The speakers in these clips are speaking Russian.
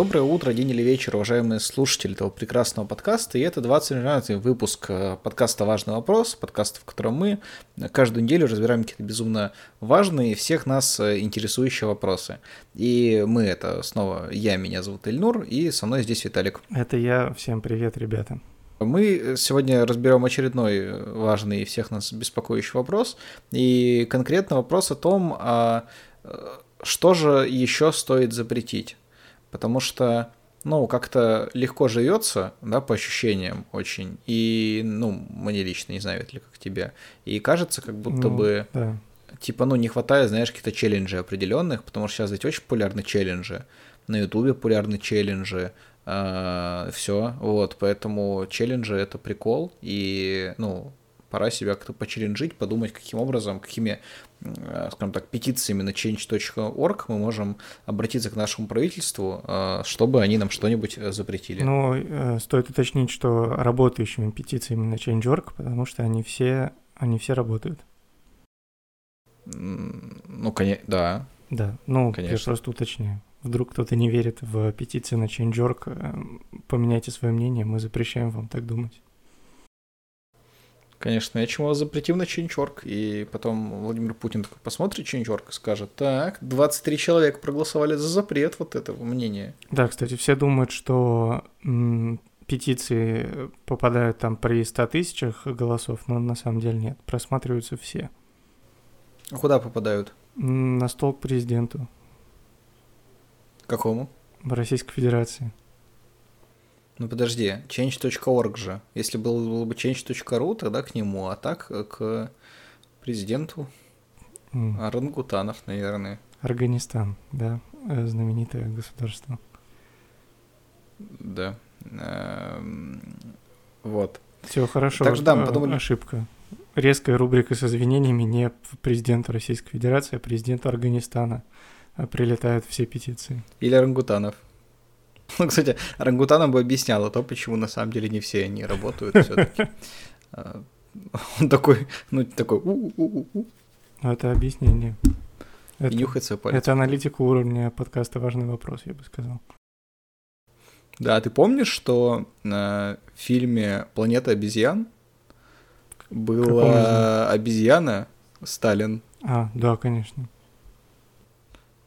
Доброе утро, день или вечер, уважаемые слушатели этого прекрасного подкаста. И это 29 выпуск э, подкаста «Важный вопрос», подкаста, в котором мы каждую неделю разбираем какие-то безумно важные, всех нас э, интересующие вопросы. И мы это снова, я, меня зовут Эльнур, и со мной здесь Виталик. Это я, всем привет, ребята. Мы сегодня разберем очередной важный и всех нас беспокоящий вопрос, и конкретно вопрос о том, а э, что же еще стоит запретить потому что, ну, как-то легко живется, да, по ощущениям очень, и, ну, мне лично, не знаю, это ли как тебе, и кажется, как будто ну, бы, да. типа, ну, не хватает, знаешь, каких-то челленджей определенных, потому что сейчас ведь очень популярны челленджи, на Ютубе популярны челленджи, э, все, вот, поэтому челленджи это прикол, и, ну, пора себя как-то почелленджить, подумать, каким образом, какими, э, скажем так, петициями на change.org мы можем обратиться к нашему правительству, э, чтобы они нам что-нибудь э, запретили. Ну, стоит уточнить, что работающими петициями на change.org, потому что они все, они все работают. Ну, конечно, да. Да, ну, конечно. я просто уточняю. Вдруг кто-то не верит в петицию на Change.org, поменяйте свое мнение, мы запрещаем вам так думать. Конечно, я чему запретим на Чинчорк, и потом Владимир Путин такой посмотрит Чинчорк и скажет, так, 23 человека проголосовали за запрет вот этого мнения. Да, кстати, все думают, что м, петиции попадают там при 100 тысячах голосов, но на самом деле нет, просматриваются все. А куда попадают? На стол к президенту. Какому? В Российской Федерации. Ну подожди, change.org же. Если был, был бы change.ru, тогда к нему, а так э, к президенту mm. орангутанов, наверное. Афганистан, да, э, знаменитое государство. Да. Эм, вот. Все хорошо. Так да, мы подумали... Ошибка. Резкая рубрика с извинениями не президенту Российской Федерации, а президенту Афганистана прилетают все петиции. Или орангутанов. Ну, кстати, орангутанам бы объясняло то, почему на самом деле не все они работают все-таки. А, он такой, ну, такой, у-у-у-у. Это объяснение. Это, нюхает свой палец. Это аналитика уровня подкаста «Важный вопрос», я бы сказал. Да, ты помнишь, что на фильме «Планета обезьян» была обезьяна Сталин? А, да, конечно.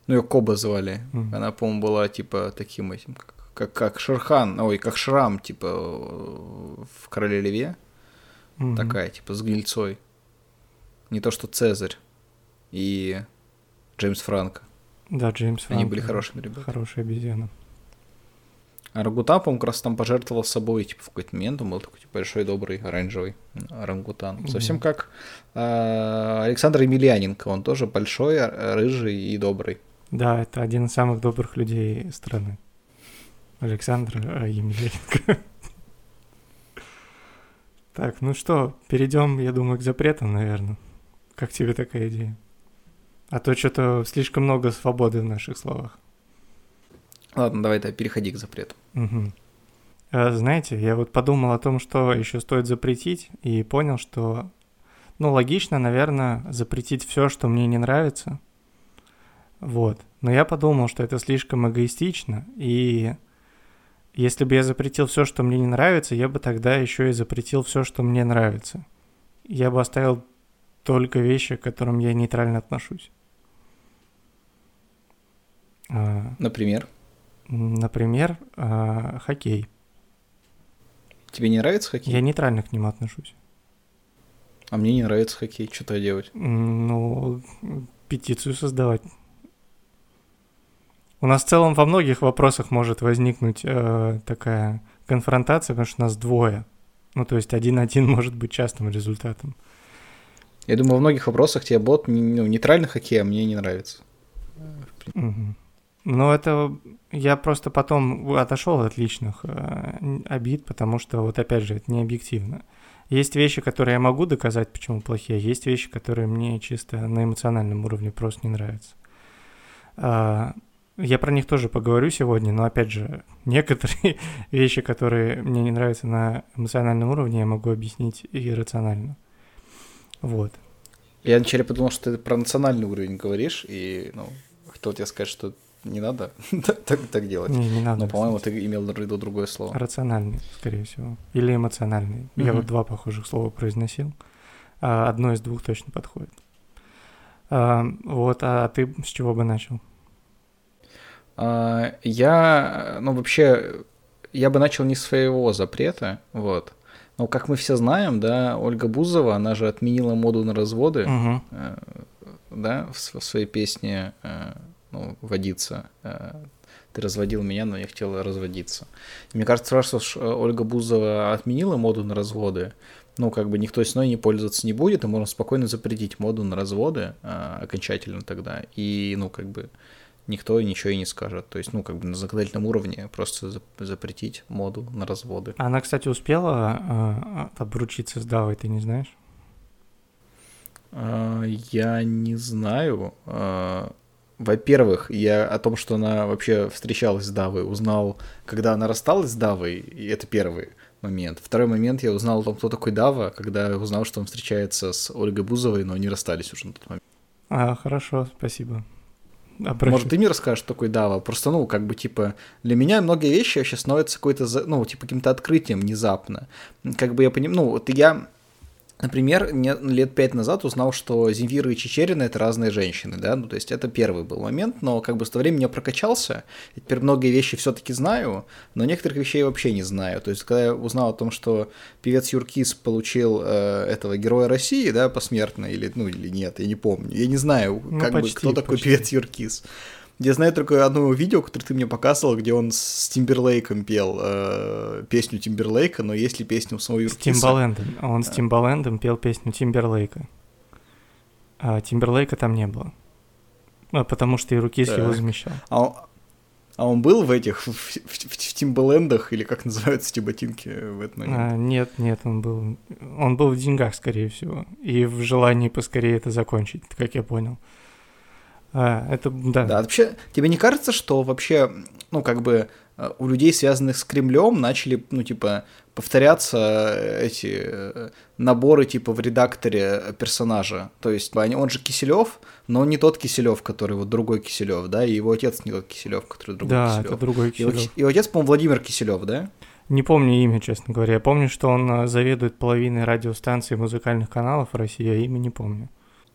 Ну, ее Коба звали. Mm. Она, по-моему, была типа таким этим, как как, Шерхан, ой, как Шрам, типа, в Короле Леве. Угу. Такая, типа, с гнильцой. Не то, что Цезарь и Джеймс Франко. Да, Джеймс Франко. Они были хорошими ребятами. Хорошие обезьяны. А Рангутан, по-моему, как раз там пожертвовал собой, типа, в какой-то момент он был такой типа, большой, добрый, оранжевый орангутан. Mm-hmm. Совсем как э, Александр Емельяненко, он тоже большой, рыжий и добрый. Да, это один из самых добрых людей страны. Александра а, Емельяненко. Так, ну что, перейдем, я думаю, к запретам, наверное. Как тебе такая идея? А то что-то слишком много свободы в наших словах. Ладно, давай тогда переходи к запрету. Угу. знаете, я вот подумал о том, что еще стоит запретить, и понял, что, ну, логично, наверное, запретить все, что мне не нравится. Вот. Но я подумал, что это слишком эгоистично, и если бы я запретил все, что мне не нравится, я бы тогда еще и запретил все, что мне нравится. Я бы оставил только вещи, к которым я нейтрально отношусь. А, например? Например, а, хоккей. Тебе не нравится хоккей? Я нейтрально к нему отношусь. А мне не нравится хоккей. Что-то делать? Ну, петицию создавать. У нас в целом во многих вопросах может возникнуть э, такая конфронтация, потому что нас двое. Ну, то есть один-один может быть частым результатом. Я думаю, во многих вопросах тебе бот ну, нейтральный хоккей, а мне не нравится. Угу. Ну, это я просто потом отошел от личных э, обид, потому что, вот опять же, это не объективно. Есть вещи, которые я могу доказать, почему плохие, а есть вещи, которые мне чисто на эмоциональном уровне просто не нравятся. Я про них тоже поговорю сегодня, но опять же, некоторые вещи, которые мне не нравятся на эмоциональном уровне, я могу объяснить и рационально. Вот. Я вначале подумал, что ты про национальный уровень говоришь, и ну, хотел тебе сказать, что не надо так, так делать. Не, не надо. Но, по-моему, ты имел в виду другое слово. Рациональный, скорее всего. Или эмоциональный. Mm-hmm. Я вот два похожих слова произносил. А одно из двух точно подходит. Вот, а ты с чего бы начал? А, я, ну, вообще, я бы начал не с своего запрета, вот. Но, как мы все знаем, да, Ольга Бузова, она же отменила моду на разводы, угу. да, в, своей песне, э, ну, «Водиться». Э, ты разводил меня, но я хотел разводиться. Мне кажется, раз уж Ольга Бузова отменила моду на разводы, ну, как бы никто с ней не пользоваться не будет, и можно спокойно запретить моду на разводы а, окончательно тогда. И, ну, как бы никто ничего и не скажет. То есть, ну, как бы на законодательном уровне просто запретить моду на разводы. Она, кстати, успела э, обручиться с Давой, ты не знаешь? Э, я не знаю. Во-первых, я о том, что она вообще встречалась с Давой, узнал, когда она рассталась с Давой, и это первый момент. Второй момент, я узнал о том, кто такой Дава, когда узнал, что он встречается с Ольгой Бузовой, но они расстались уже на тот момент. А, хорошо, спасибо. Обращу. Может, ты мне расскажешь, такой Дава? Просто, ну, как бы, типа, для меня многие вещи вообще становятся какой-то, ну, типа, каким-то открытием внезапно. Как бы я понимаю, ну, вот я Например, лет пять назад узнал, что Земфира и Чечерина — это разные женщины, да, ну, то есть это первый был момент, но как бы с того времени я прокачался, и теперь многие вещи все таки знаю, но некоторых вещей вообще не знаю, то есть когда я узнал о том, что певец Юркис получил э, этого Героя России, да, посмертно, или, ну, или нет, я не помню, я не знаю, ну, как почти, бы, кто такой певец Юркис. Я знаю только одно видео, которое ты мне показывал, где он с Тимберлейком пел э, песню Тимберлейка, но есть ли песня у самого? С Тимбалендом. Он с Тимбалендом пел песню Тимберлейка. А Тимберлейка там не было. А, потому что Юркис так. его замещал. А он, а он был в этих, в, в, в, в Тимбалендах, или как называются эти ботинки в этот момент? А, нет, нет, он был, он был в деньгах, скорее всего, и в желании поскорее это закончить, как я понял. А, это, да. Да, вообще, тебе не кажется, что вообще, ну, как бы э, у людей, связанных с Кремлем, начали, ну, типа, повторяться эти э, наборы, типа, в редакторе персонажа. То есть, он же Киселев, но не тот Киселев, который вот другой Киселев, да, и его отец не тот Киселев, который другой да, Киселев. это другой Киселев. Его, его отец, по-моему, Владимир Киселев, да? Не помню имя, честно говоря. Я помню, что он э, заведует половиной радиостанций музыкальных каналов в России, а имя не помню.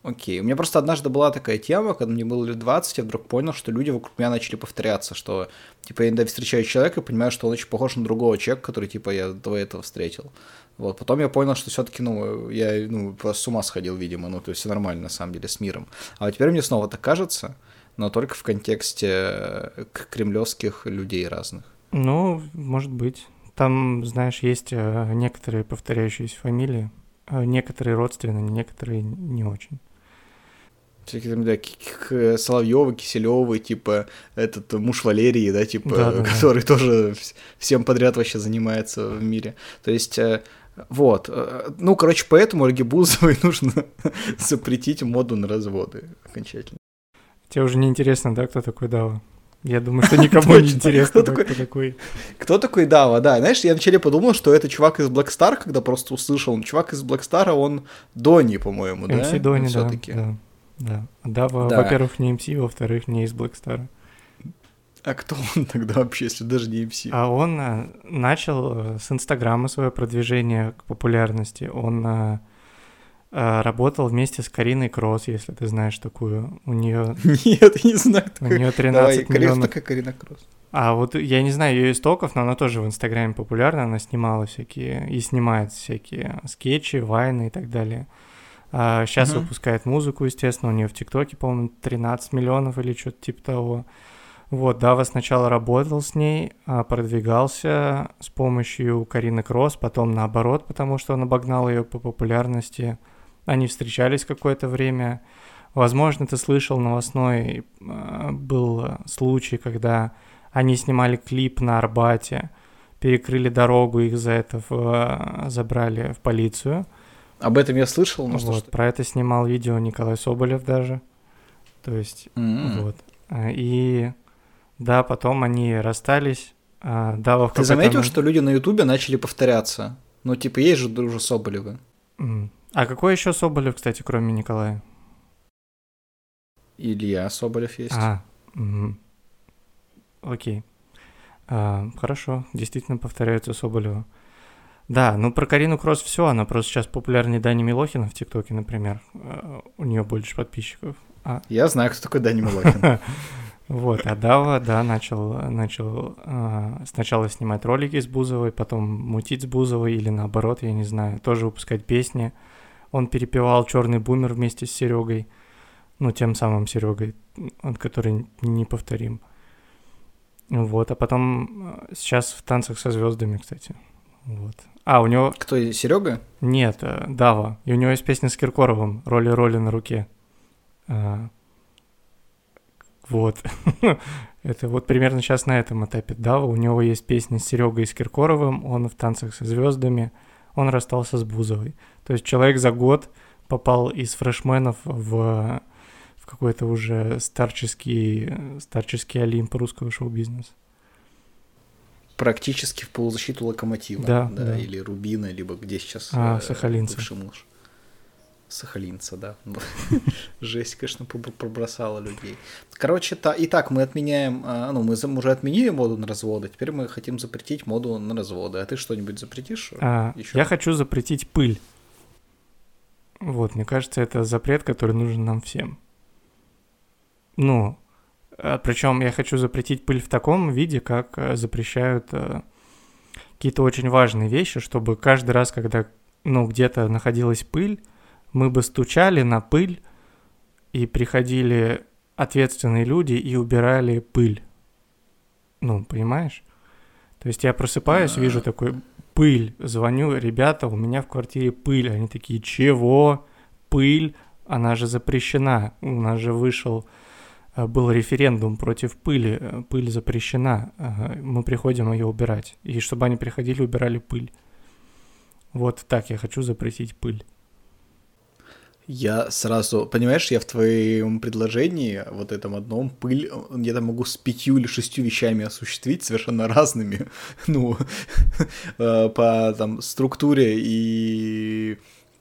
Окей. У меня просто однажды была такая тема, когда мне было лет 20, я вдруг понял, что люди вокруг меня начали повторяться, что, типа, я иногда встречаю человека и понимаю, что он очень похож на другого человека, который, типа, я до этого встретил. Вот. Потом я понял, что все-таки, ну, я, ну, просто с ума сходил, видимо, ну, то есть все нормально, на самом деле, с миром. А вот теперь мне снова так кажется, но только в контексте э, кремлевских людей разных. Ну, может быть. Там, знаешь, есть э, некоторые повторяющиеся фамилии, э, некоторые родственные, некоторые не очень всякие там, да, Соловьевы, Киселевы, типа, этот муж Валерии, да, типа, да, да, который да. тоже всем подряд вообще занимается в мире. То есть, э, вот. Э, ну, короче, поэтому Ольге Бузовой нужно запретить моду на разводы окончательно. Тебе уже не интересно, да, кто такой Дава? Я думаю, что никому не интересно, кто такой. Кто такой Дава, да. Знаешь, я вначале подумал, что это чувак из Black Star, когда просто услышал. Чувак из Black Star, он Дони, по-моему, да? МС Дони, да. Да. Да, да. во-первых, не MC, во-вторых, не из Blackstar. А кто он тогда вообще, если даже не MC? А он а, начал э, с Инстаграма свое продвижение к популярности. Он а, работал вместе с Кариной Кросс, если ты знаешь такую. У нее... Нет, я не знаю. У нее 13 Давай, миллионов... такая Карина Кросс? А вот я не знаю ее истоков, но она тоже в Инстаграме популярна. Она снимала всякие и снимает всякие скетчи, вайны и так далее. А сейчас uh-huh. выпускает музыку, естественно, у нее в ТикТоке, по-моему, 13 миллионов или что-то типа того. Вот, Дава сначала работал с ней, а продвигался с помощью Карины Кросс, потом наоборот, потому что он обогнал ее по популярности. Они встречались какое-то время. Возможно, ты слышал новостной а, был случай, когда они снимали клип на Арбате, перекрыли дорогу, их за это в, забрали в полицию – об этом я слышал, но вот, что. Про это снимал видео Николай Соболев даже. То есть, mm-hmm. вот. А, и да, потом они расстались. А, да, во Ты заметил, что люди на Ютубе начали повторяться? Ну, типа, есть же уже Соболевы. Mm. А какой еще Соболев, кстати, кроме Николая? Илья Соболев есть. А, угу. окей. А, хорошо, действительно повторяется Соболева. Да, ну про Карину Кросс все, она просто сейчас популярнее Дани Милохина в ТикТоке, например. А, у нее больше подписчиков. А... Я знаю, кто такой Дани Милохин. Вот, а Дава, да, начал, начал э, сначала снимать ролики с Бузовой, потом мутить с Бузовой, или наоборот, я не знаю, тоже выпускать песни. Он перепевал Черный бумер вместе с Серегой, ну, тем самым Серегой, который неповторим. Вот, а потом э, сейчас в танцах со звездами, кстати. Вот. А, у него... Кто, Серега? Нет, э, Дава. И у него есть песня с Киркоровым «Роли-роли на руке». А, вот. Это вот примерно сейчас на этом этапе Дава. У него есть песня с Серегой и с Киркоровым, он в танцах со звездами, он расстался с Бузовой. То есть человек за год попал из фрешменов в, в какой-то уже старческий, старческий олимп русского шоу-бизнеса. Практически в полузащиту локомотива. Да, да, да. Или Рубина, либо где сейчас а, э, Сахалинцы. бывший муж. Сахалинца, да. Жесть, конечно, пробросала людей. Короче, та, и так мы отменяем, а, ну, мы уже отменили моду на разводы, теперь мы хотим запретить моду на разводы. А ты что-нибудь запретишь? А? Я хочу запретить пыль. Вот, мне кажется, это запрет, который нужен нам всем. Ну, причем я хочу запретить пыль в таком виде, как э, запрещают э, какие-то очень важные вещи, чтобы каждый раз, когда ну, где-то находилась пыль, мы бы стучали на пыль, и приходили ответственные люди и убирали пыль. Ну, понимаешь? То есть я просыпаюсь, вижу такой пыль, звоню, ребята, у меня в квартире пыль. Они такие, чего? Пыль? Она же запрещена. У нас же вышел, был референдум против пыли. Пыль запрещена. Мы приходим ее убирать. И чтобы они приходили, убирали пыль. Вот так я хочу запретить пыль. Я сразу, понимаешь, я в твоем предложении, вот этом одном, пыль, я там могу с пятью или шестью вещами осуществить, совершенно разными, ну, э, по там структуре и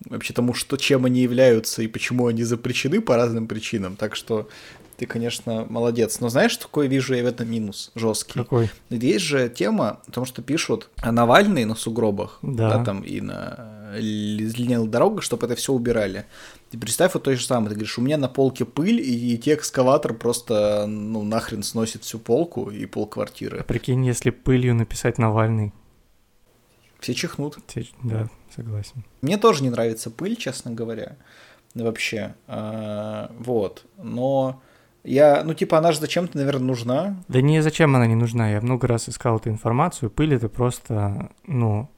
вообще тому, что, чем они являются и почему они запрещены по разным причинам. Так что ты, конечно, молодец. Но знаешь, такой вижу я в этом минус жесткий. Какой? Есть же тема о том, что пишут о Навальный на сугробах, да, да там и на линейных дорогах, чтобы это все убирали. Ты представь вот то же самое, ты говоришь, у меня на полке пыль, и те экскаватор просто, ну, нахрен сносит всю полку и пол квартиры. А прикинь, если пылью написать Навальный. Все чихнут. Все, да, согласен. Мне тоже не нравится пыль, честно говоря, вообще. А, вот, но я, ну, типа, она же зачем-то, наверное, нужна. Да не зачем она не нужна. Я много раз искал эту информацию. Пыль это просто, ну,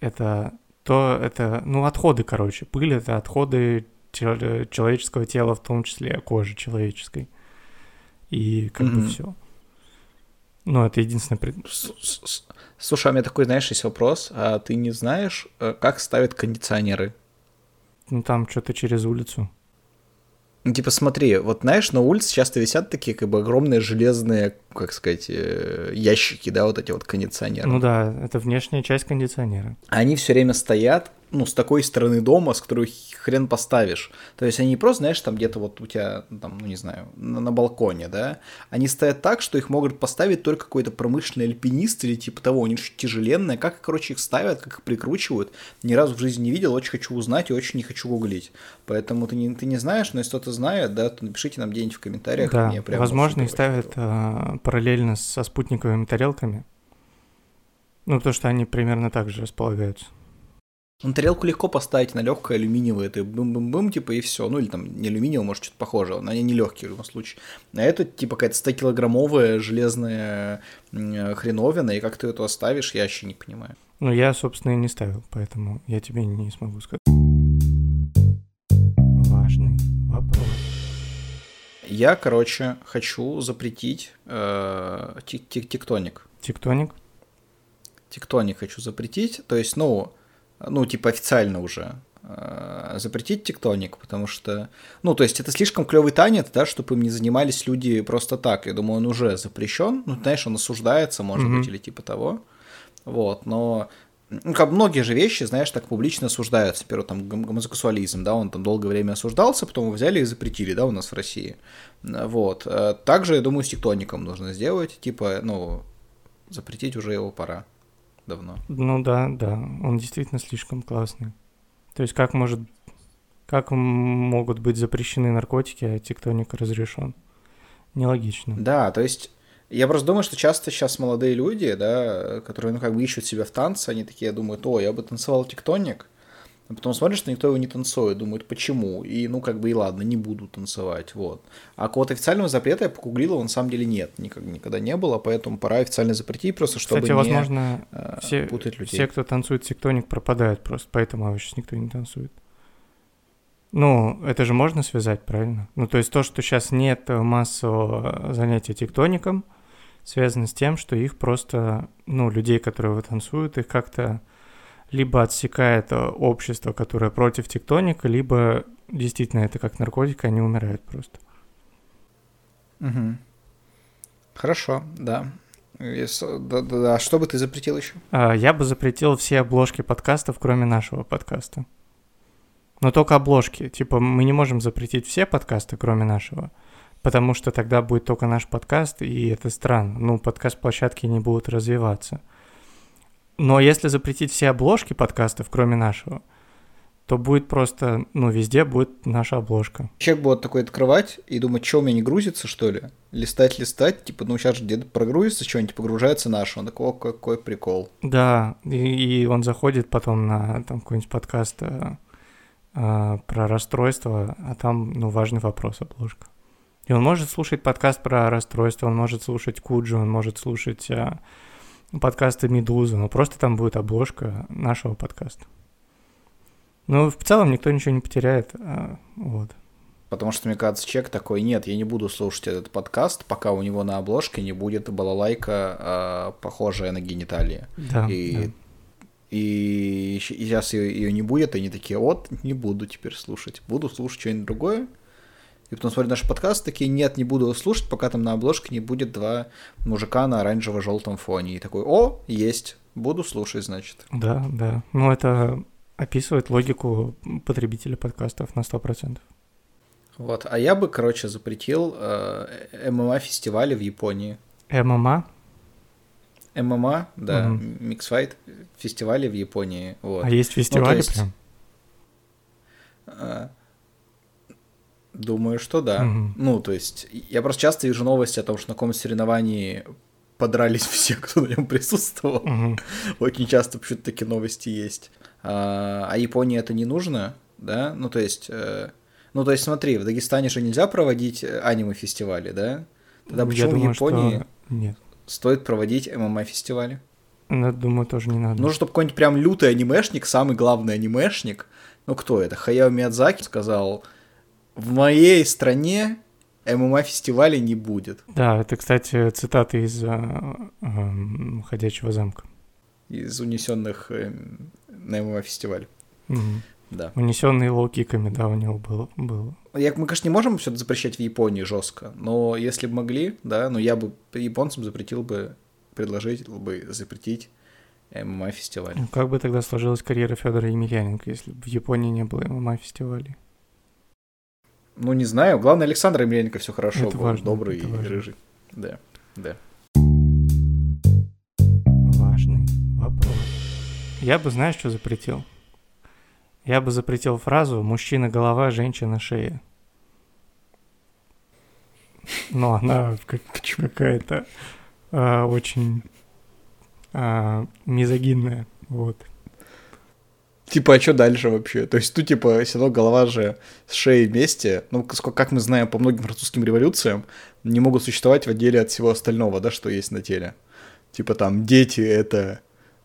это то это, ну, отходы, короче. Пыль — это отходы человеческого тела, в том числе кожи человеческой. И как mm-hmm. бы все. Ну, это единственное... Слушай, а у меня такой, знаешь, есть вопрос. А ты не знаешь, э, как ставят кондиционеры? Ну, там что-то через улицу. Ну, типа, смотри, вот знаешь, на улице часто висят такие, как бы, огромные железные, как сказать, э, ящики, да, вот эти вот кондиционеры. Ну да, это внешняя часть кондиционера. Они все время стоят, ну, с такой стороны дома, с которой хрен поставишь. То есть они не просто, знаешь, там где-то вот у тебя, там, ну, не знаю, на, на балконе, да, они стоят так, что их могут поставить только какой-то промышленный альпинист или типа того, они тяжеленные. Как, короче, их ставят, как их прикручивают, ни разу в жизни не видел, очень хочу узнать и очень не хочу гуглить. Поэтому ты не, ты не знаешь, но если кто-то знает, да, то напишите нам где-нибудь в комментариях. Да, мне прямо возможно, их ставят а, параллельно со спутниковыми тарелками. Ну, то, что они примерно так же располагаются. Ну, тарелку легко поставить на легкое алюминиевое, это бым-бым-бым, типа, и все. Ну, или там не алюминиевое, может, что-то похожее, но они не легкие в любом случае. А это, типа, какая-то 100-килограммовая железная хреновина, и как ты это оставишь, я вообще не понимаю. Ну, я, собственно, и не ставил, поэтому я тебе не смогу сказать. Важный вопрос. Я, короче, хочу запретить э, тектоник. Тектоник? Тектоник хочу запретить. То есть, ну, ну, типа официально уже э, запретить тектоник, потому что, ну, то есть это слишком клевый танец, да, чтобы им не занимались люди просто так. Я думаю, он уже запрещен, ну, знаешь, он осуждается, может mm-hmm. быть, или типа того. Вот, но ну, как многие же вещи, знаешь, так публично осуждаются. Например, там гомосексуализм, да, он там долгое время осуждался, потом его взяли и запретили, да, у нас в России. Вот. Э, также, я думаю, с тектоником нужно сделать, типа, ну, запретить уже его пора давно. Ну да, да, он действительно слишком классный. То есть как может, как могут быть запрещены наркотики, а тектоник разрешен? Нелогично. Да, то есть я просто думаю, что часто сейчас молодые люди, да, которые, ну, как бы ищут себя в танце, они такие думают, о, я бы танцевал тектоник, а потом смотришь, что никто его не танцует, думают, почему, и, ну, как бы, и ладно, не буду танцевать, вот. А какого-то официального запрета я погуглил, его на самом деле нет, никак, никогда не было, поэтому пора официально запретить, просто чтобы Кстати, не возможно, э, все, путать людей. все, кто танцует тектоник, пропадают просто, поэтому его сейчас никто не танцует. Ну, это же можно связать, правильно? Ну, то есть то, что сейчас нет массового занятия тектоником – связано с тем, что их просто, ну, людей, которые танцуют, их как-то либо отсекает общество, которое против тектоника, либо действительно это как наркотик, они умирают просто. Угу. Хорошо, да. Если, да, да, да. Что бы ты запретил еще? А, я бы запретил все обложки подкастов, кроме нашего подкаста. Но только обложки. Типа, мы не можем запретить все подкасты, кроме нашего потому что тогда будет только наш подкаст, и это странно. Ну, подкаст-площадки не будут развиваться. Но если запретить все обложки подкастов, кроме нашего, то будет просто, ну, везде будет наша обложка. Человек будет такой открывать и думать, что у меня не грузится, что ли? Листать, листать, типа, ну, сейчас же где-то прогрузится что-нибудь, погружается наше. Он такой, о, какой прикол. Да, и, и он заходит потом на там какой-нибудь подкаст а, а, про расстройство, а там, ну, важный вопрос обложка. И он может слушать подкаст про расстройство, он может слушать Куджи, он может слушать а, подкасты Медузы, но просто там будет обложка нашего подкаста. Ну, в целом никто ничего не потеряет, а, вот. Потому что, мне кажется, человек такой, нет, я не буду слушать этот подкаст, пока у него на обложке не будет балалайка, э, похожая на гениталии. Да, и, да. и, и сейчас ее, ее не будет, и они такие, вот, не буду теперь слушать. Буду слушать что-нибудь другое, и потом смотрят наш подкаст, такие, нет, не буду слушать, пока там на обложке не будет два мужика на оранжево-желтом фоне. И такой, о, есть, буду слушать, значит. Да, да. Ну, это описывает логику потребителя подкастов на 100%. Вот, а я бы, короче, запретил э, ММА-фестивали в Японии. ММА? ММА, да, угу. миксфайт фестивали в Японии. Вот. А есть фестивали ну, есть, прям? Э, Думаю, что да. Угу. Ну, то есть, я просто часто вижу новости о том, что на каком-то соревновании подрались все, кто на нем присутствовал. Угу. Очень часто почему-то такие новости есть. А, а Японии это не нужно, да? Ну, то есть, э, ну, то есть, смотри, в Дагестане же нельзя проводить аниме-фестивали, да? Тогда почему думаю, в Японии что... Нет. стоит проводить ММА-фестивали? Ну, думаю, тоже не надо. Нужно, чтобы какой-нибудь прям лютый анимешник, самый главный анимешник, ну, кто это? Хаяо Миядзаки сказал, в моей стране ММА-фестиваля не будет. Да, это, кстати, цитата из э, э, «Ходячего замка». Из унесенных э, на ММА-фестиваль. Угу. Да. Унесенный лоу-киками, да, у него было. было. Я, мы, конечно, не можем все это запрещать в Японии жестко, но если бы могли, да, но я бы японцам запретил бы, предложить бы запретить ММА-фестиваль. Ну, как бы тогда сложилась карьера Федора Емельяненко, если бы в Японии не было ММА-фестивалей? Ну, не знаю. Главное, Александр Емельяненко все хорошо это был, важно, добрый это и важно. рыжий. Да, да. Важный вопрос. Я бы, знаешь, что запретил? Я бы запретил фразу «мужчина – голова, женщина – шея». Но она как, какая-то а, очень а, мизогинная, вот. Типа, а что дальше вообще? То есть, тут, типа, все равно голова же с шеей вместе. Ну, как мы знаем по многим французским революциям, не могут существовать в отделе от всего остального, да, что есть на теле. Типа, там, дети — это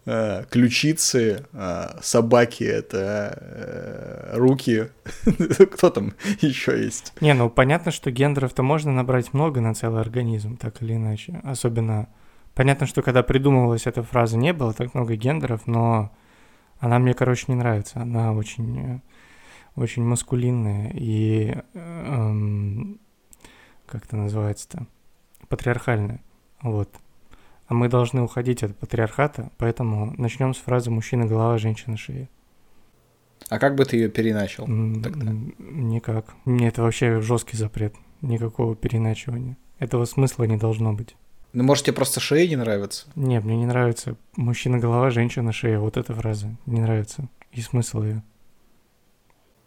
э, ключицы, э, собаки — это э, руки. Кто там еще есть? Не, ну, понятно, что гендеров-то можно набрать много на целый организм, так или иначе. Особенно... Понятно, что когда придумывалась эта фраза, не было так много гендеров, но она мне, короче, не нравится. Она очень, э, очень маскулинная и, эм, как это называется-то, патриархальная. Вот. А мы должны уходить от патриархата, поэтому начнем с фразы «мужчина – голова, женщина – шея». А как бы ты ее переначал тогда? Никак. Мне это вообще жесткий запрет. Никакого переначивания. Этого смысла не должно быть. Ну, может, тебе просто шея не нравится? Нет, мне не нравится мужчина голова, женщина шея. Вот эта фраза. Не нравится. И смысл ее.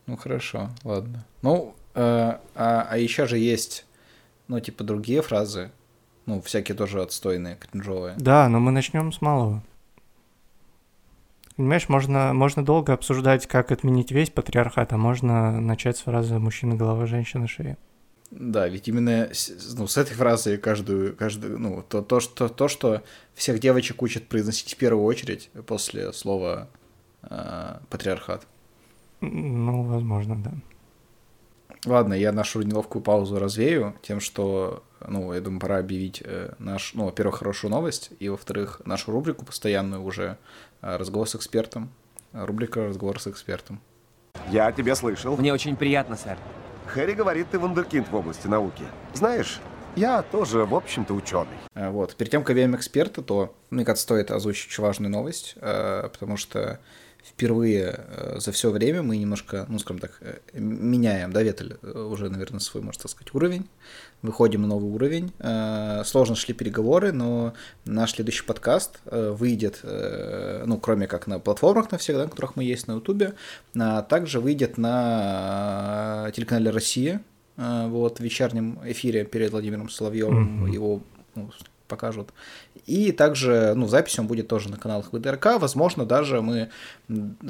Ну хорошо, ладно. Ну, э, а, а еще же есть, ну, типа, другие фразы. Ну, всякие тоже отстойные, кринжовые. Да, но мы начнем с малого. Понимаешь, можно, можно долго обсуждать, как отменить весь патриархат, а можно начать с фразы «мужчина голова, женщина шея». Да, ведь именно с, ну, с этой фразы каждую, каждую, ну, то, то, что, то, что всех девочек учат произносить в первую очередь после слова э, патриархат. Ну, возможно, да. Ладно, я нашу неловкую паузу развею тем, что, ну, я думаю, пора объявить э, наш, ну, во-первых, хорошую новость, и, во-вторых, нашу рубрику постоянную уже э, «Разговор с экспертом». Рубрика «Разговор с экспертом». Я тебя слышал. Мне очень приятно, сэр. Хэри говорит, ты вундеркинд в области науки. Знаешь, я тоже, в общем-то, ученый. Э, вот. Перед тем, как объявим эксперта, то, мне кажется, стоит озвучить важную новость, потому что впервые э, за все время мы немножко, ну, скажем так, э, меняем, да, Ветель, э, уже, наверное, свой, можно так сказать, уровень. Выходим на новый уровень. Сложно шли переговоры, но наш следующий подкаст выйдет, ну, кроме как на платформах на всех, да, на которых мы есть на Ютубе, а также выйдет на телеканале «Россия», вот, в вечернем эфире перед Владимиром Соловьевым. Mm-hmm. Его ну, покажут. И также, ну, запись он будет тоже на каналах ВДРК. Возможно, даже мы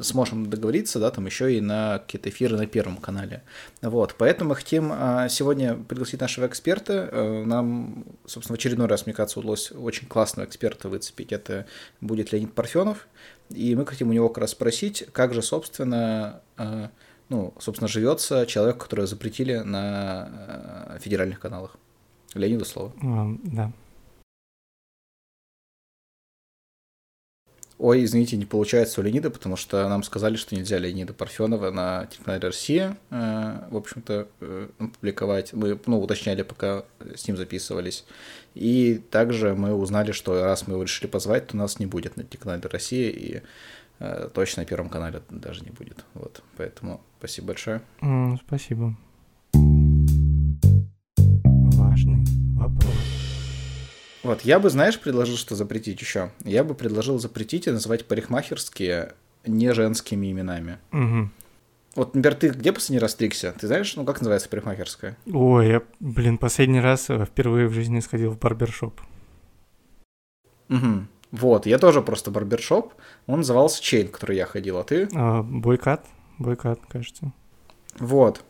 сможем договориться, да, там еще и на какие-то эфиры на Первом канале. Вот, поэтому мы хотим а, сегодня пригласить нашего эксперта. Э, нам, собственно, в очередной раз, мне кажется, удалось очень классного эксперта выцепить. Это будет Леонид Парфенов. И мы хотим у него как раз спросить, как же, собственно, э, ну, собственно, живется человек, которого запретили на э, федеральных каналах. Леониду слово. Да. Ой, извините, не получается у Леонида, потому что нам сказали, что нельзя Леонида Парфенова на телеканале Россия, э, в общем-то, э, публиковать. Мы, ну, уточняли, пока с ним записывались. И также мы узнали, что раз мы его решили позвать, то нас не будет на телеканале Россия, и э, точно на Первом канале даже не будет. Вот, поэтому спасибо большое. Mm, спасибо. Важный вопрос. Вот, я бы, знаешь, предложил, что запретить еще. Я бы предложил запретить и называть парикмахерские не женскими именами. Угу. Вот, например, ты где последний раз стригся? Ты знаешь, ну, как называется парикмахерская? Ой, я, блин, последний раз э, впервые в жизни сходил в барбершоп. Угу. Вот, я тоже просто барбершоп. Он назывался Chain, который я ходил, а ты? А, Boy Cut, Boy Cut, кажется. Вот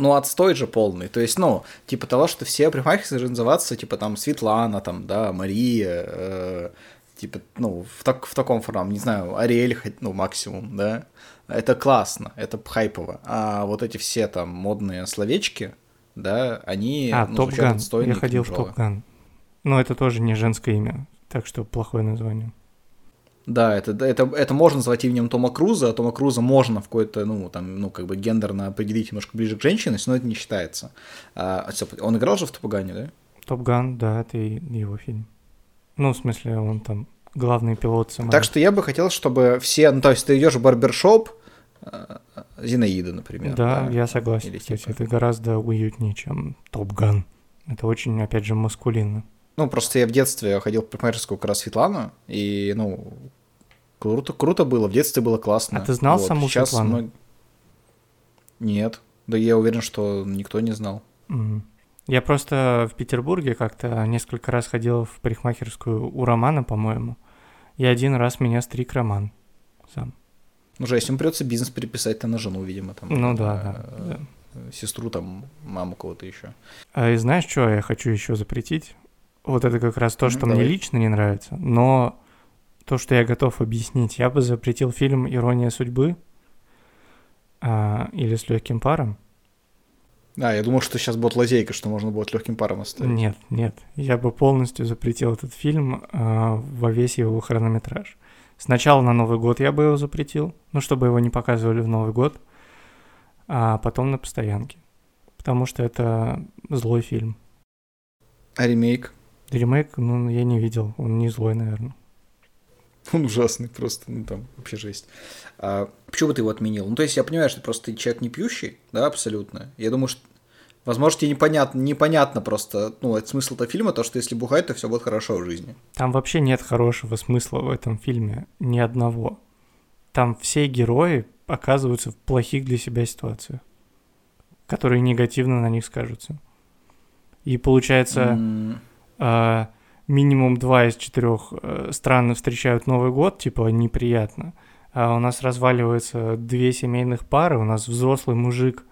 ну, отстой же полный. То есть, ну, типа того, что все парикмахерские должны называться, типа, там, Светлана, там, да, Мария, э, типа, ну, в, так, в таком формате, не знаю, Ариэль, ну, максимум, да. Это классно, это хайпово. А вот эти все там модные словечки, да, они а, ну, Topgun. Я ходил в Топ-ган. Но это тоже не женское имя, так что плохое название. Да, это, это, это можно назвать именем Тома Круза, а Тома Круза можно в какой-то, ну, там, ну, как бы гендерно определить немножко ближе к женщине, но это не считается. А, он играл же в Топгане, да? Топган, да, это его фильм. Ну, в смысле, он там главный пилот самолета. Так что я бы хотел, чтобы все, ну, то есть ты идешь в барбершоп, а, Зинаида, например. Да, да? я согласен. Или кстати, типа... это гораздо уютнее, чем Топган. Это очень, опять же, маскулинно. Ну, просто я в детстве ходил в парикмахерскую как раз Светлану, и, ну, круто, круто было, в детстве было классно. А ты знал вот. саму Сейчас Светлану? Мно... Нет, да я уверен, что никто не знал. Я просто в Петербурге как-то несколько раз ходил в парикмахерскую у Романа, по-моему, и один раз меня стриг Роман сам. Ну же, если ему придется бизнес переписать, то на жену, видимо, там. Ну да, да, да. Сестру, там, маму кого-то еще. А и знаешь, что я хочу еще запретить? Вот это как раз то, что Давай. мне лично не нравится, но то, что я готов объяснить, я бы запретил фильм «Ирония судьбы» а, или «С легким паром». А, я думал, что сейчас будет лазейка, что можно будет легким паром оставить. Нет, нет. Я бы полностью запретил этот фильм а, во весь его хронометраж. Сначала на Новый год я бы его запретил, ну, чтобы его не показывали в Новый год, а потом на постоянке. Потому что это злой фильм. А ремейк? Ремейк, ну, я не видел, он не злой, наверное. Он ужасный просто, ну там вообще жесть. А, почему ты его отменил? Ну, то есть я понимаю, что просто ты человек не пьющий, да, абсолютно. Я думаю, что Возможно, тебе непонятно, непонятно просто, ну, это смысл этого фильма, то, что если бухать, то все будет хорошо в жизни. Там вообще нет хорошего смысла в этом фильме, ни одного. Там все герои оказываются в плохих для себя ситуациях, которые негативно на них скажутся. И получается, mm. э, минимум два из четырех э, стран встречают Новый год, типа неприятно. А у нас разваливаются две семейных пары, у нас взрослый мужик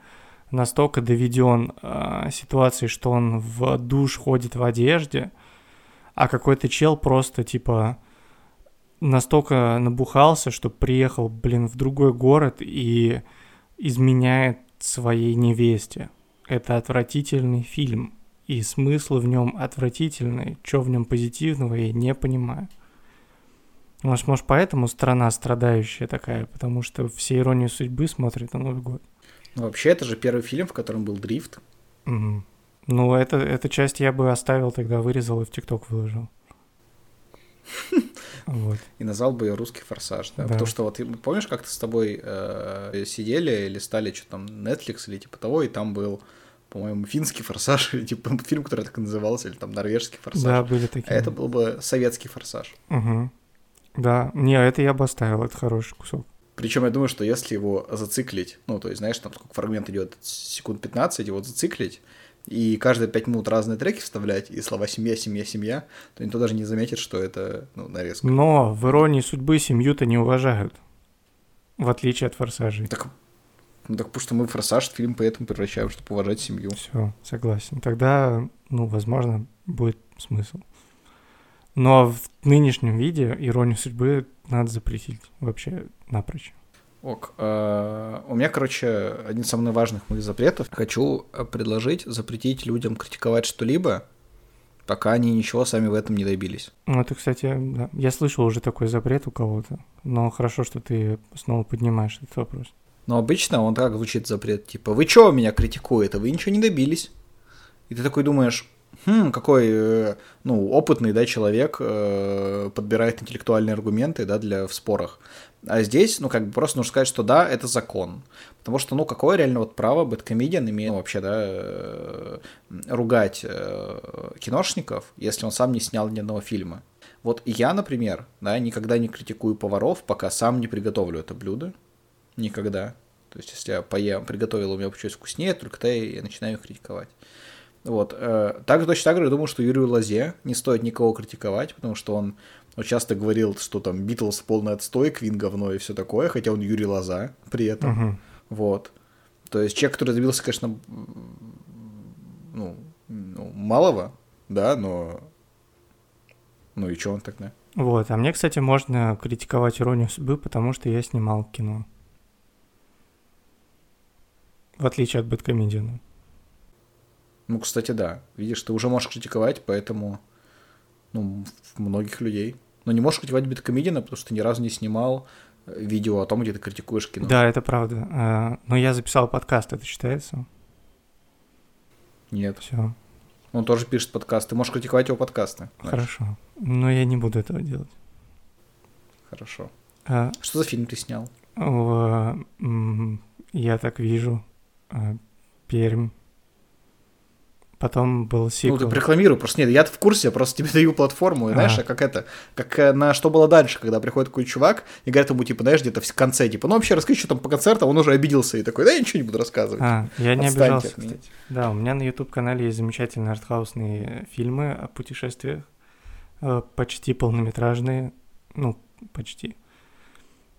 настолько доведен э, ситуацией, что он в душ ходит в одежде, а какой-то чел просто типа настолько набухался, что приехал, блин, в другой город и изменяет своей невесте. Это отвратительный фильм, и смысл в нем отвратительный. Что в нем позитивного, я не понимаю. Может, может, поэтому страна страдающая такая, потому что все иронии судьбы смотрят на Новый год. Ну, вообще, это же первый фильм, в котором был дрифт. Угу. Ну, это, эту часть я бы оставил, тогда вырезал и в ТикТок выложил. Вот. И назвал бы ее русский форсаж, да? да. Потому что вот помнишь, как то с тобой э, сидели или стали что там Netflix или типа того, и там был, по-моему, финский форсаж, или типа фильм, который так и назывался, или там норвежский форсаж. Да, были такие. А это был бы советский форсаж. Угу. Да, не, это я бы оставил, это хороший кусок. Причем я думаю, что если его зациклить, ну, то есть, знаешь, там сколько фрагмент идет, секунд 15, его зациклить, и каждые пять минут разные треки вставлять, и слова «семья, семья, семья», то никто даже не заметит, что это ну, нарезка. Но в «Иронии судьбы» семью-то не уважают, в отличие от «Форсажей». Так, ну, так потому что мы «Форсаж» фильм поэтому превращаем, чтобы уважать семью. Все, согласен. Тогда, ну, возможно, будет смысл. Но в нынешнем виде «Иронию судьбы» надо запретить вообще напрочь. Ок. Uh, у меня, короче, один из самых важных моих запретов. Хочу э, предложить запретить людям критиковать что-либо, пока они ничего сами в этом не добились. Ну, это, кстати, да. Я слышал уже такой запрет у кого-то, но хорошо, что ты снова поднимаешь этот вопрос. Но обычно он так звучит запрет, типа, вы чего меня критикуете, вы ничего не добились. И ты такой думаешь, хм, какой, э, ну, опытный, да, человек э, подбирает интеллектуальные аргументы, да, для, в спорах. А здесь, ну, как бы просто нужно сказать, что да, это закон. Потому что, ну, какое реально вот право бэткомедиан имеет, ну, вообще, да, э, ругать э, киношников, если он сам не снял ни одного фильма. Вот я, например, да, никогда не критикую поваров, пока сам не приготовлю это блюдо. Никогда. То есть, если я поем, приготовил, у меня получилось вкуснее, только тогда я начинаю их критиковать. Вот. Э, также точно так же я думаю, что Юрию Лазе не стоит никого критиковать, потому что он он часто говорил, что там Битлз полный отстой, Квин говно и все такое, хотя он Юрий Лоза при этом. Uh-huh. Вот. То есть человек, который добился, конечно, ну, ну, малого, да, но... Ну и что он тогда? Вот, а мне, кстати, можно критиковать иронию судьбы, потому что я снимал кино. В отличие от Бэткомедиана. Ну, кстати, да. Видишь, ты уже можешь критиковать, поэтому ну, многих людей. Но не можешь критиковать биткомедиана, потому что ты ни разу не снимал э, видео о том, где ты критикуешь кино. Да, это правда. А, но я записал подкаст, это считается? Нет. Все. Он тоже пишет подкасты. Ты можешь критиковать его подкасты. Знаешь. Хорошо. Но я не буду этого делать. Хорошо. А, Что за фильм ты снял? Я так вижу. А, Пермь. Потом был сиквел. Ну, ты рекламируй, просто нет, я в курсе, просто тебе даю платформу, и, знаешь, а. как это, как э, на «Что было дальше», когда приходит какой-то чувак и говорит ему, типа, знаешь, где-то в конце, типа, ну, вообще, расскажи, что там по концертам, он уже обиделся и такой, да, я ничего не буду рассказывать. А, я не обижался, кстати. Да, у меня на YouTube-канале есть замечательные артхаусные фильмы о путешествиях, э, почти полнометражные, ну, почти.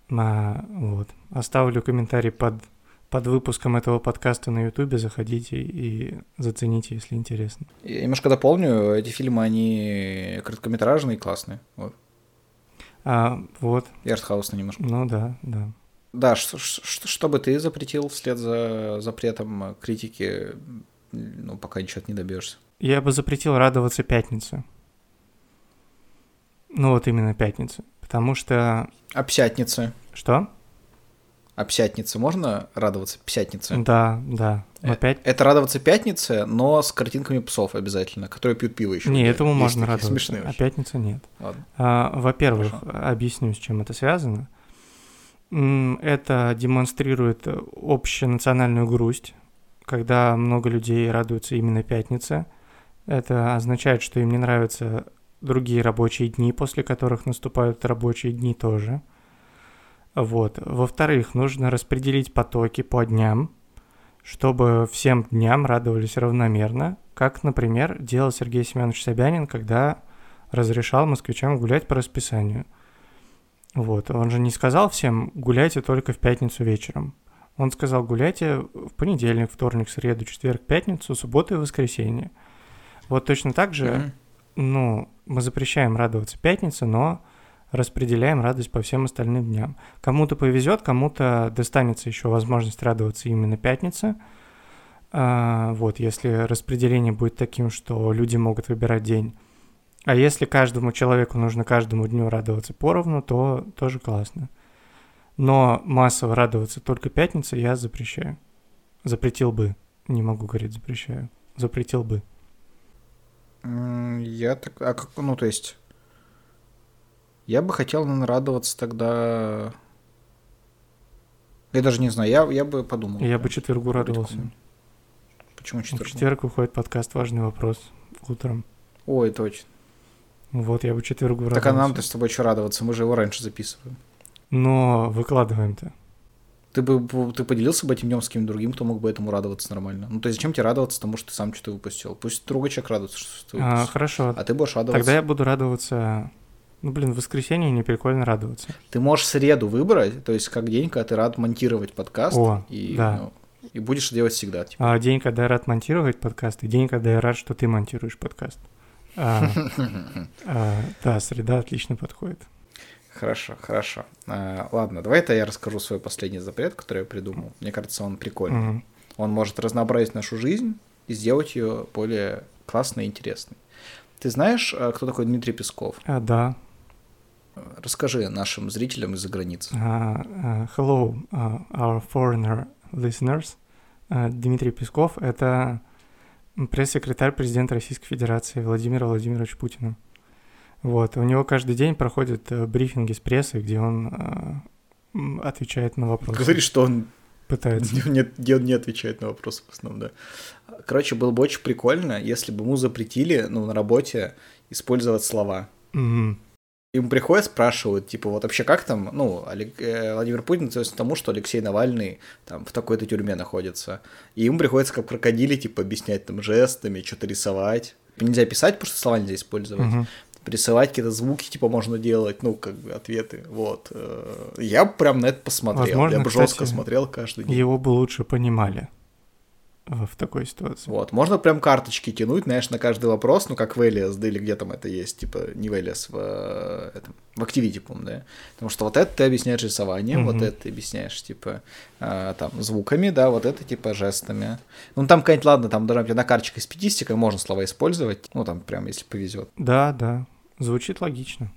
А, вот. Оставлю комментарий под под выпуском этого подкаста на Ютубе. Заходите и зацените, если интересно. Я немножко дополню, эти фильмы, они короткометражные и классные. Вот. А, вот. И артхаусные немножко. Ну да, да. Да, что, что, что бы ты запретил вслед за запретом критики, ну, пока ничего не добьешься? Я бы запретил радоваться пятнице. Ну, вот именно пятнице. Потому что... А пятницы? Что? А пятнице можно радоваться пятнице? Да, да. Э, Опять? Это радоваться пятнице, но с картинками псов обязательно, которые пьют пиво еще. Не, этому Есть можно радоваться, смешные а очень. пятница нет. Ладно. А, Во-первых, Хорошо. объясню, с чем это связано. Это демонстрирует общенациональную грусть, когда много людей радуются именно пятнице. Это означает, что им не нравятся другие рабочие дни, после которых наступают рабочие дни тоже. Вот. Во-вторых, нужно распределить потоки по дням, чтобы всем дням радовались равномерно, как, например, делал Сергей Семенович Собянин, когда разрешал москвичам гулять по расписанию. Вот, он же не сказал всем гуляйте только в пятницу вечером. Он сказал гуляйте в понедельник, вторник, среду, четверг, пятницу, субботу и воскресенье. Вот точно так же, Мгм. ну, мы запрещаем радоваться пятнице, но распределяем радость по всем остальным дням. Кому-то повезет, кому-то достанется еще возможность радоваться именно пятнице. А, вот, если распределение будет таким, что люди могут выбирать день. А если каждому человеку нужно каждому дню радоваться поровну, то тоже классно. Но массово радоваться только пятнице я запрещаю. Запретил бы. Не могу говорить запрещаю. Запретил бы. Я так... А как... Ну, то есть... Я бы хотел, наверное, радоваться тогда... Я даже не знаю, я, я бы подумал. Я бы четвергу радовался. Почему В четверг? четверг выходит подкаст «Важный вопрос» утром. Ой, точно. Вот, я бы четвергу Так а радовался. нам-то с тобой что радоваться? Мы же его раньше записываем. Но выкладываем-то. Ты бы ты поделился бы этим днем с кем-то другим, кто мог бы этому радоваться нормально. Ну, то есть зачем тебе радоваться тому, что ты сам что-то выпустил? Пусть другой человек радуется, что ты А, выпустил. хорошо. А ты будешь радоваться. Тогда я буду радоваться... Ну, блин, в воскресенье не прикольно радоваться. Ты можешь среду выбрать, то есть как день, когда ты рад монтировать подкаст. О, и, да. ну, и будешь делать всегда. Типа. А день, когда я рад монтировать подкаст, и день, когда я рад, что ты монтируешь подкаст. А, а, да, среда отлично подходит. Хорошо, хорошо. А, ладно, давай это я расскажу свой последний запрет, который я придумал. Мне кажется, он прикольный. Он может разнообразить нашу жизнь и сделать ее более классной и интересной. Ты знаешь, а, кто такой Дмитрий Песков? А, да. Расскажи нашим зрителям из-за границы. А, а, hello, а, our foreigner listeners. А, Дмитрий Песков — это пресс-секретарь президента Российской Федерации Владимира Владимировича Путина. Вот, у него каждый день проходят э, брифинги с прессой, где он м, отвечает на вопросы. Говорит, что он Пытается. не, где он не отвечает на вопросы в основном, да. Короче, было бы очень прикольно, если бы ему запретили, ну, на работе использовать слова. Мгм. Ему приходят, спрашивают, типа, вот вообще как там, ну, э, Владимир Путин относится к тому, что Алексей Навальный там в такой-то тюрьме находится. И ему приходится как крокодиле, типа, объяснять там жестами, что-то рисовать. Нельзя писать, потому что слова нельзя использовать. Мгм. Рисовать какие-то звуки, типа, можно делать, ну, как бы, ответы, вот. Э, Я прям на это посмотрел, Возможно, я бы жестко кстати, смотрел каждый день. Его бы лучше понимали в такой ситуации. Вот, можно прям карточки тянуть, знаешь, на каждый вопрос, ну, как в Элиас, да, или где там это есть, типа, не в Элиас, в, э, этом, в Activity, по да, потому что вот это ты объясняешь рисованием, вот Мгм. это ты объясняешь, типа, э, там, звуками, да, вот это, типа, жестами. Ну, там, какая-нибудь, ладно, там даже на карточках с пятистикой можно слова использовать, ну, там, прям, если повезет. Да, да, звучит логично.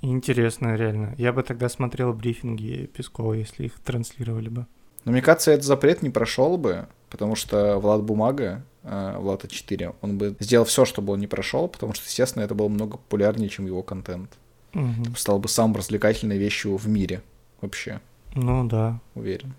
Интересно, реально. Я бы тогда смотрел брифинги Пескова, если их транслировали бы. Но мне кажется, этот запрет не прошел бы, потому что Влад Бумага, э, Влад А4, он бы сделал все, чтобы он не прошел, потому что, естественно, это было много популярнее, чем его контент. Мгм. Стал бы самой развлекательной вещью в мире вообще, Ну да, уверен.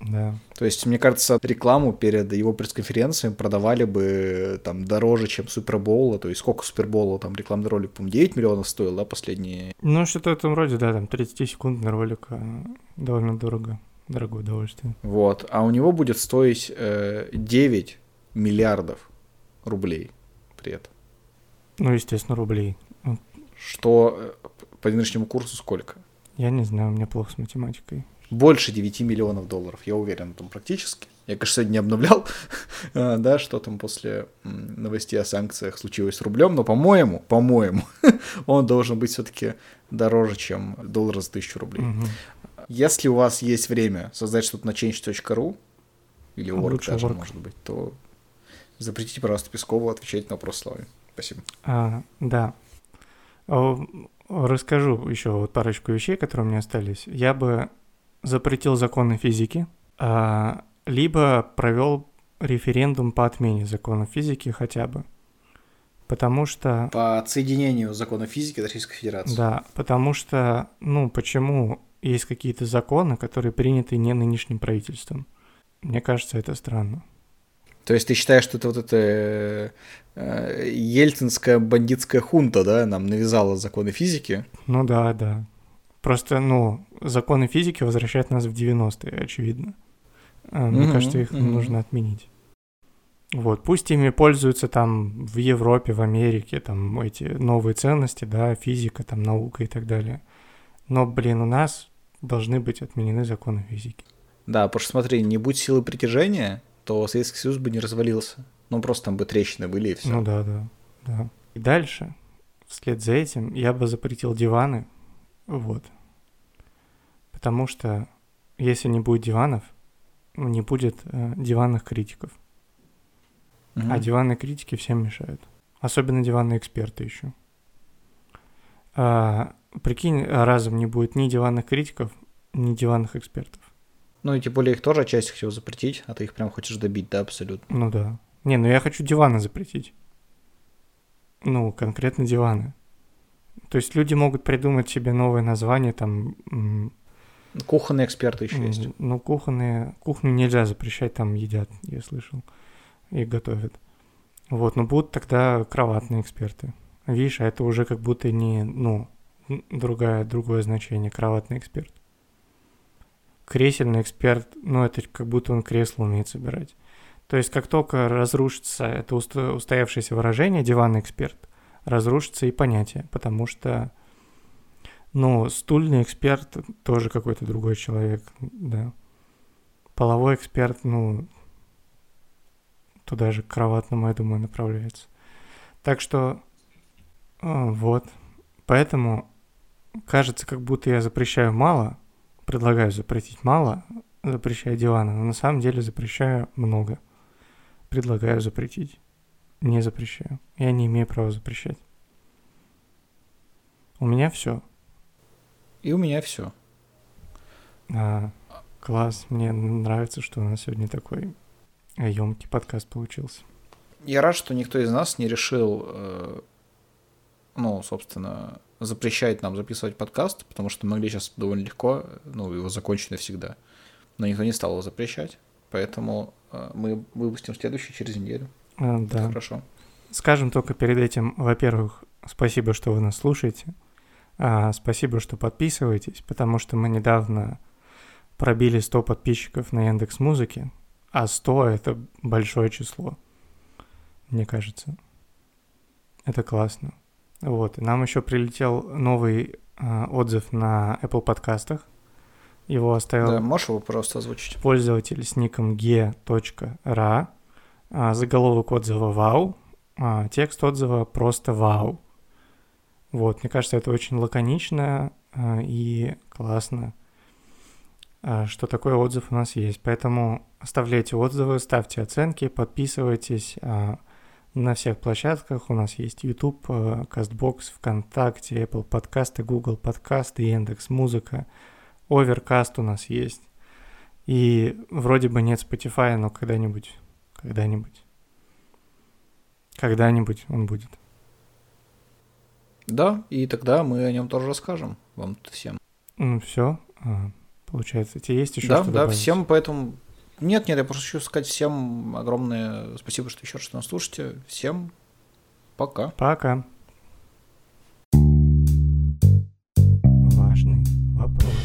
да. То есть, мне кажется, рекламу перед его пресс-конференцией продавали бы там дороже, чем Супербоула. То есть, сколько Супербоула там рекламный ролик, по-моему, 9 миллионов стоил, да, последние. Ну, что-то в этом роде, да, там 30-секундный ролик а, довольно дорого. Дорогое удовольствие. Вот. А у него будет стоить э, 9 миллиардов рублей при этом. Ну, естественно, рублей. Что э, по нынешнему курсу сколько? Я не знаю, у меня плохо с математикой. Больше 9 миллионов долларов, я уверен, там практически. Я, конечно, сегодня не обновлял, а, да, что там после новостей о санкциях случилось с рублем, но, по-моему, по-моему, он должен быть все-таки дороже, чем доллар за тысячу рублей. Мгм. Если у вас есть время создать что-то на change.ru или Лучше даже, Work. может быть, то запретите, пожалуйста, Пескову отвечать на вопрос словами. Спасибо. А, да. О, Расскажу еще вот парочку вещей, которые у меня остались. Я бы запретил законы физики, а, либо провел референдум по отмене законов физики хотя бы. Потому что... По отсоединению закона физики Российской Федерации. Да, потому что, ну, почему есть какие-то законы, которые приняты не нынешним правительством? Мне кажется, это странно. То есть ты считаешь, что это вот эта э, ельцинская бандитская хунта, да, нам навязала законы физики? Ну да, да. Просто, ну, законы физики возвращают нас в 90-е, очевидно. А, мне mm-hmm, кажется, их mm-hmm. нужно отменить. Вот, пусть ими пользуются там в Европе, в Америке, там эти новые ценности, да, физика, там наука и так далее. Но, блин, у нас должны быть отменены законы физики. Да, потому что смотри, не будь силы притяжения, то Советский Союз бы не развалился. Ну, просто там бы трещины были и все. Ну да, да, да. И дальше, вслед за этим, я бы запретил диваны. Вот. Потому что если не будет диванов, не будет э, диванных критиков. Угу. А диванные критики всем мешают. Особенно диванные эксперты еще. А, прикинь, разом не будет ни диванных критиков, ни диванных экспертов. Ну и тем более их тоже отчасти хотел запретить, а ты их прям хочешь добить, да, абсолютно. Ну да. Не, ну я хочу диваны запретить. Ну, конкретно диваны. То есть люди могут придумать себе новое название, там... Кухонные эксперты еще есть. Ну, кухонные... Кухню нельзя запрещать, там едят, я слышал, и готовят. Вот, но будут тогда кроватные эксперты. Видишь, а это уже как будто не, ну, другая, другое значение, кроватный эксперт. Кресельный эксперт, ну, это как будто он кресло умеет собирать. То есть, как только разрушится это устоявшееся выражение «диванный эксперт», разрушится и понятие, потому что, ну, стульный эксперт тоже какой-то другой человек, да. Половой эксперт, ну, туда же к кроватному, я думаю, направляется. Так что, а, вот, поэтому кажется, как будто я запрещаю мало, предлагаю запретить мало, запрещаю диваны, но на самом деле запрещаю много. Предлагаю запретить. Не запрещаю. Я не имею права запрещать. У меня все. И у меня все. А, класс. Мне нравится, что у нас сегодня такой емкий подкаст получился. Я рад, что никто из нас не решил, э, ну, собственно, запрещать нам записывать подкаст, потому что мы могли сейчас довольно легко, ну, его закончить навсегда. Но никто не стал его запрещать, поэтому э, мы выпустим следующий через неделю. А, да. Это хорошо. Скажем только перед этим, во-первых, спасибо, что вы нас слушаете. А, спасибо, что подписываетесь, потому что мы недавно пробили 100 подписчиков на Яндекс Музыке, а 100 — это большое число, мне кажется. Это классно. Вот, и нам еще прилетел новый э, отзыв на Apple подкастах. Его оставил... Да, можешь его просто озвучить? Пользователь с ником g.ra. А, заголовок отзыва «Вау», а, текст отзыва просто «Вау». Вот, мне кажется, это очень лаконично а, и классно, а, что такой отзыв у нас есть. Поэтому оставляйте отзывы, ставьте оценки, подписывайтесь. А, на всех площадках у нас есть YouTube, а, CastBox, ВКонтакте, Apple подкасты, Google подкасты, Яндекс Музыка, Overcast у нас есть. И вроде бы нет Spotify, но когда-нибудь, когда-нибудь, когда-нибудь он будет. Да, и тогда мы о нем тоже расскажем вам всем. Ну все, получается, тебе есть еще да, что Да, добавить? всем поэтому... Нет, нет, я просто хочу сказать всем огромное спасибо, что еще раз нас слушаете. Всем пока. Пока. Важный вопрос.